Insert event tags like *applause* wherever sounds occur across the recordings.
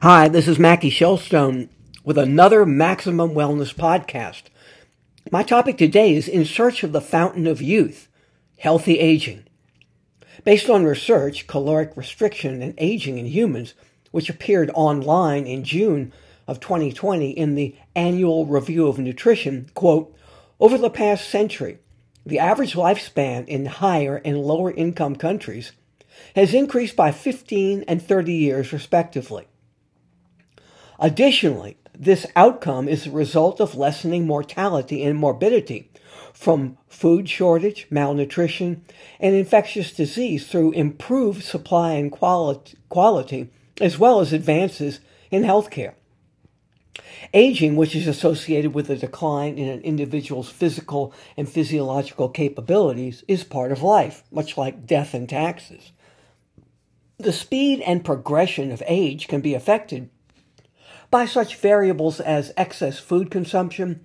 Hi, this is Mackie Shilstone with another Maximum Wellness podcast. My topic today is In Search of the Fountain of Youth Healthy Aging. Based on research, caloric restriction and aging in humans, which appeared online in June of 2020 in the Annual Review of Nutrition, quote, over the past century, the average lifespan in higher and lower income countries has increased by 15 and 30 years respectively. Additionally, this outcome is the result of lessening mortality and morbidity from food shortage, malnutrition, and infectious disease through improved supply and quality, as well as advances in healthcare. Aging, which is associated with a decline in an individual's physical and physiological capabilities, is part of life, much like death and taxes. The speed and progression of age can be affected by such variables as excess food consumption,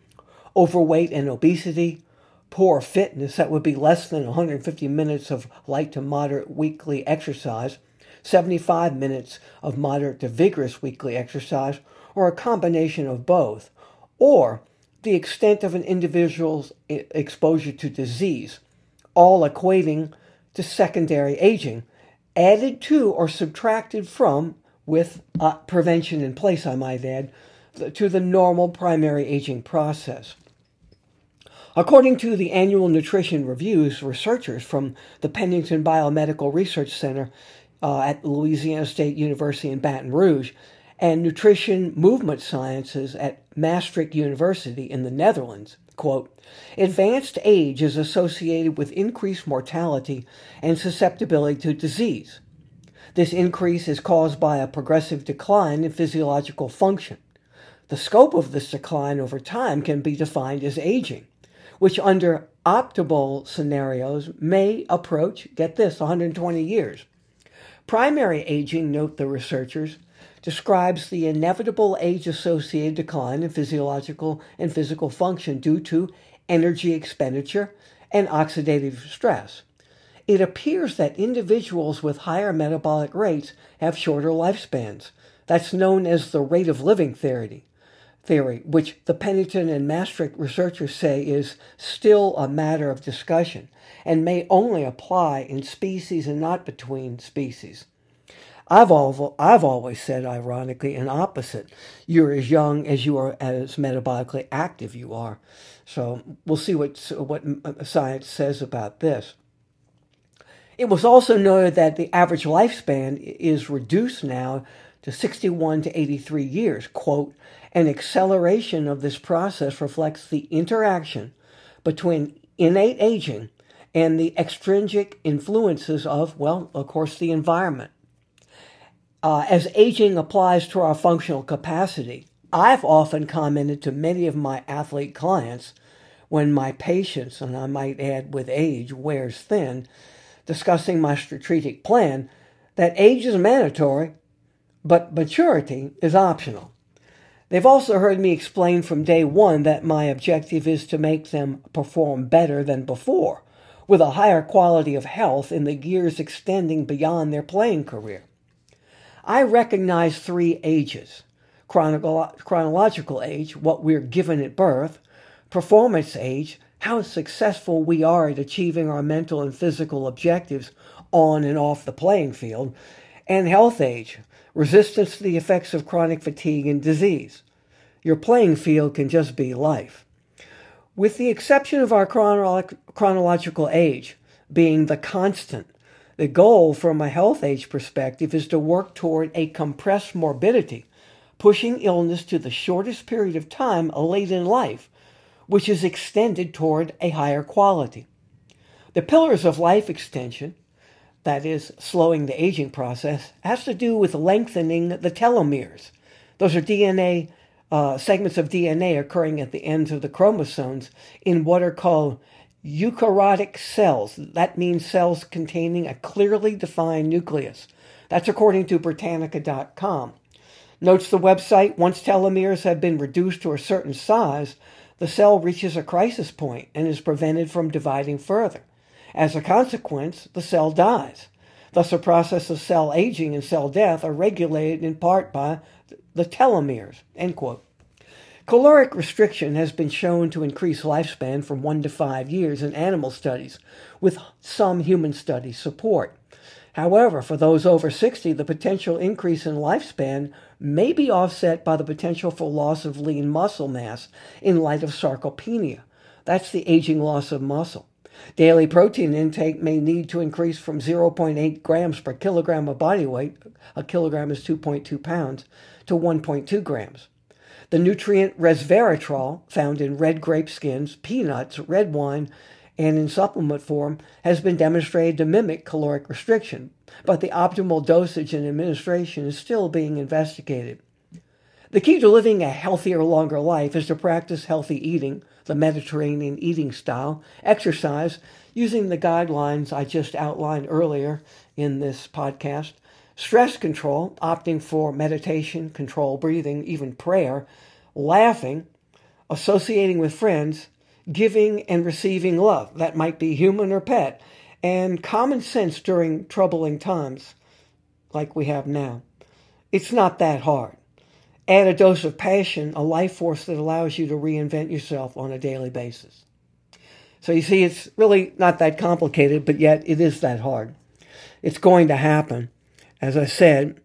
overweight and obesity, poor fitness that would be less than 150 minutes of light to moderate weekly exercise, 75 minutes of moderate to vigorous weekly exercise, or a combination of both, or the extent of an individual's exposure to disease, all equating to secondary aging, added to or subtracted from with uh, prevention in place, I might add, to the normal primary aging process. According to the annual nutrition reviews, researchers from the Pennington Biomedical Research Center uh, at Louisiana State University in Baton Rouge and nutrition movement sciences at Maastricht University in the Netherlands, quote, advanced age is associated with increased mortality and susceptibility to disease. This increase is caused by a progressive decline in physiological function. The scope of this decline over time can be defined as aging, which under optimal scenarios may approach, get this, 120 years. Primary aging, note the researchers, describes the inevitable age associated decline in physiological and physical function due to energy expenditure and oxidative stress it appears that individuals with higher metabolic rates have shorter lifespans. That's known as the rate of living theory, theory, which the Pennington and Maastricht researchers say is still a matter of discussion and may only apply in species and not between species. I've, I've always said, ironically, an opposite. You're as young as you are as metabolically active you are. So we'll see what, what science says about this. It was also noted that the average lifespan is reduced now to 61 to 83 years. Quote, an acceleration of this process reflects the interaction between innate aging and the extrinsic influences of, well, of course, the environment. Uh, as aging applies to our functional capacity, I've often commented to many of my athlete clients when my patience, and I might add with age, wears thin, discussing my strategic plan that age is mandatory, but maturity is optional. They've also heard me explain from day one that my objective is to make them perform better than before, with a higher quality of health in the years extending beyond their playing career. I recognize three ages chronological age, what we're given at birth, performance age, how successful we are at achieving our mental and physical objectives on and off the playing field, and health age, resistance to the effects of chronic fatigue and disease. Your playing field can just be life. With the exception of our chronolo- chronological age being the constant, the goal from a health age perspective is to work toward a compressed morbidity, pushing illness to the shortest period of time late in life which is extended toward a higher quality. The pillars of life extension, that is, slowing the aging process, has to do with lengthening the telomeres. Those are DNA uh, segments of DNA occurring at the ends of the chromosomes in what are called eukaryotic cells. That means cells containing a clearly defined nucleus. That's according to Britannica.com. Notes the website once telomeres have been reduced to a certain size, the cell reaches a crisis point and is prevented from dividing further. As a consequence, the cell dies. Thus, the process of cell aging and cell death are regulated in part by the telomeres. End quote. Caloric restriction has been shown to increase lifespan from one to five years in animal studies, with some human study support. However, for those over 60, the potential increase in lifespan may be offset by the potential for loss of lean muscle mass in light of sarcopenia. That's the aging loss of muscle. Daily protein intake may need to increase from 0.8 grams per kilogram of body weight, a kilogram is 2.2 pounds, to 1.2 grams. The nutrient resveratrol, found in red grape skins, peanuts, red wine, and in supplement form, has been demonstrated to mimic caloric restriction, but the optimal dosage and administration is still being investigated. The key to living a healthier, longer life is to practice healthy eating, the Mediterranean eating style, exercise, using the guidelines I just outlined earlier in this podcast, Stress control, opting for meditation, control breathing, even prayer, laughing, associating with friends, giving and receiving love, that might be human or pet, and common sense during troubling times like we have now. It's not that hard. Add a dose of passion, a life force that allows you to reinvent yourself on a daily basis. So you see, it's really not that complicated, but yet it is that hard. It's going to happen as I said,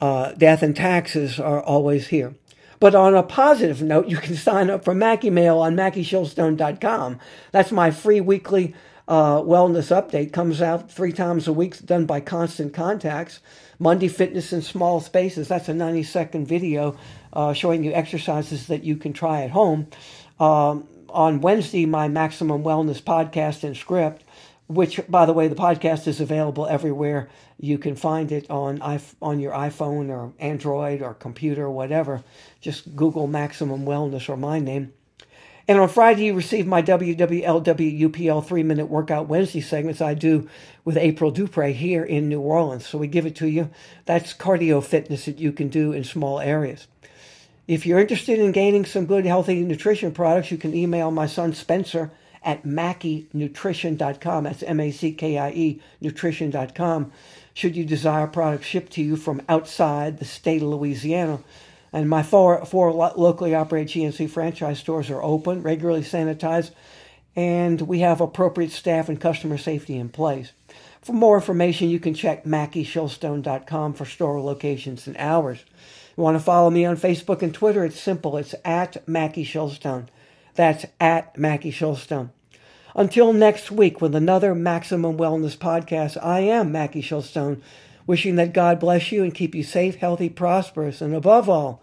uh, death and taxes are always here. But on a positive note, you can *laughs* sign up for Mackie Mail on MackieShilstone.com. That's my free weekly uh, wellness update. Comes out three times a week, done by Constant Contacts. Monday Fitness in Small Spaces. That's a 90 second video uh, showing you exercises that you can try at home. Um, on Wednesday, my Maximum Wellness podcast and script which, by the way, the podcast is available everywhere. You can find it on on your iPhone or Android or computer or whatever. Just Google Maximum Wellness or my name. And on Friday, you receive my WWLWUPL three minute workout Wednesday segments I do with April Dupre here in New Orleans. So we give it to you. That's cardio fitness that you can do in small areas. If you're interested in gaining some good, healthy nutrition products, you can email my son Spencer at MackieNutrition.com. That's M A C K I E nutrition.com. Should you desire products shipped to you from outside the state of Louisiana. And my four, four locally operated GNC franchise stores are open, regularly sanitized, and we have appropriate staff and customer safety in place. For more information, you can check MackieShilstone.com for store locations and hours. You want to follow me on Facebook and Twitter? It's simple. It's at Mackie Shilstone. That's at Mackie Shilstone. Until next week with another Maximum Wellness podcast, I am Mackie Shilstone, wishing that God bless you and keep you safe, healthy, prosperous, and above all,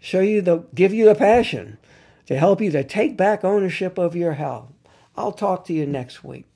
show you the give you the passion to help you to take back ownership of your health. I'll talk to you next week.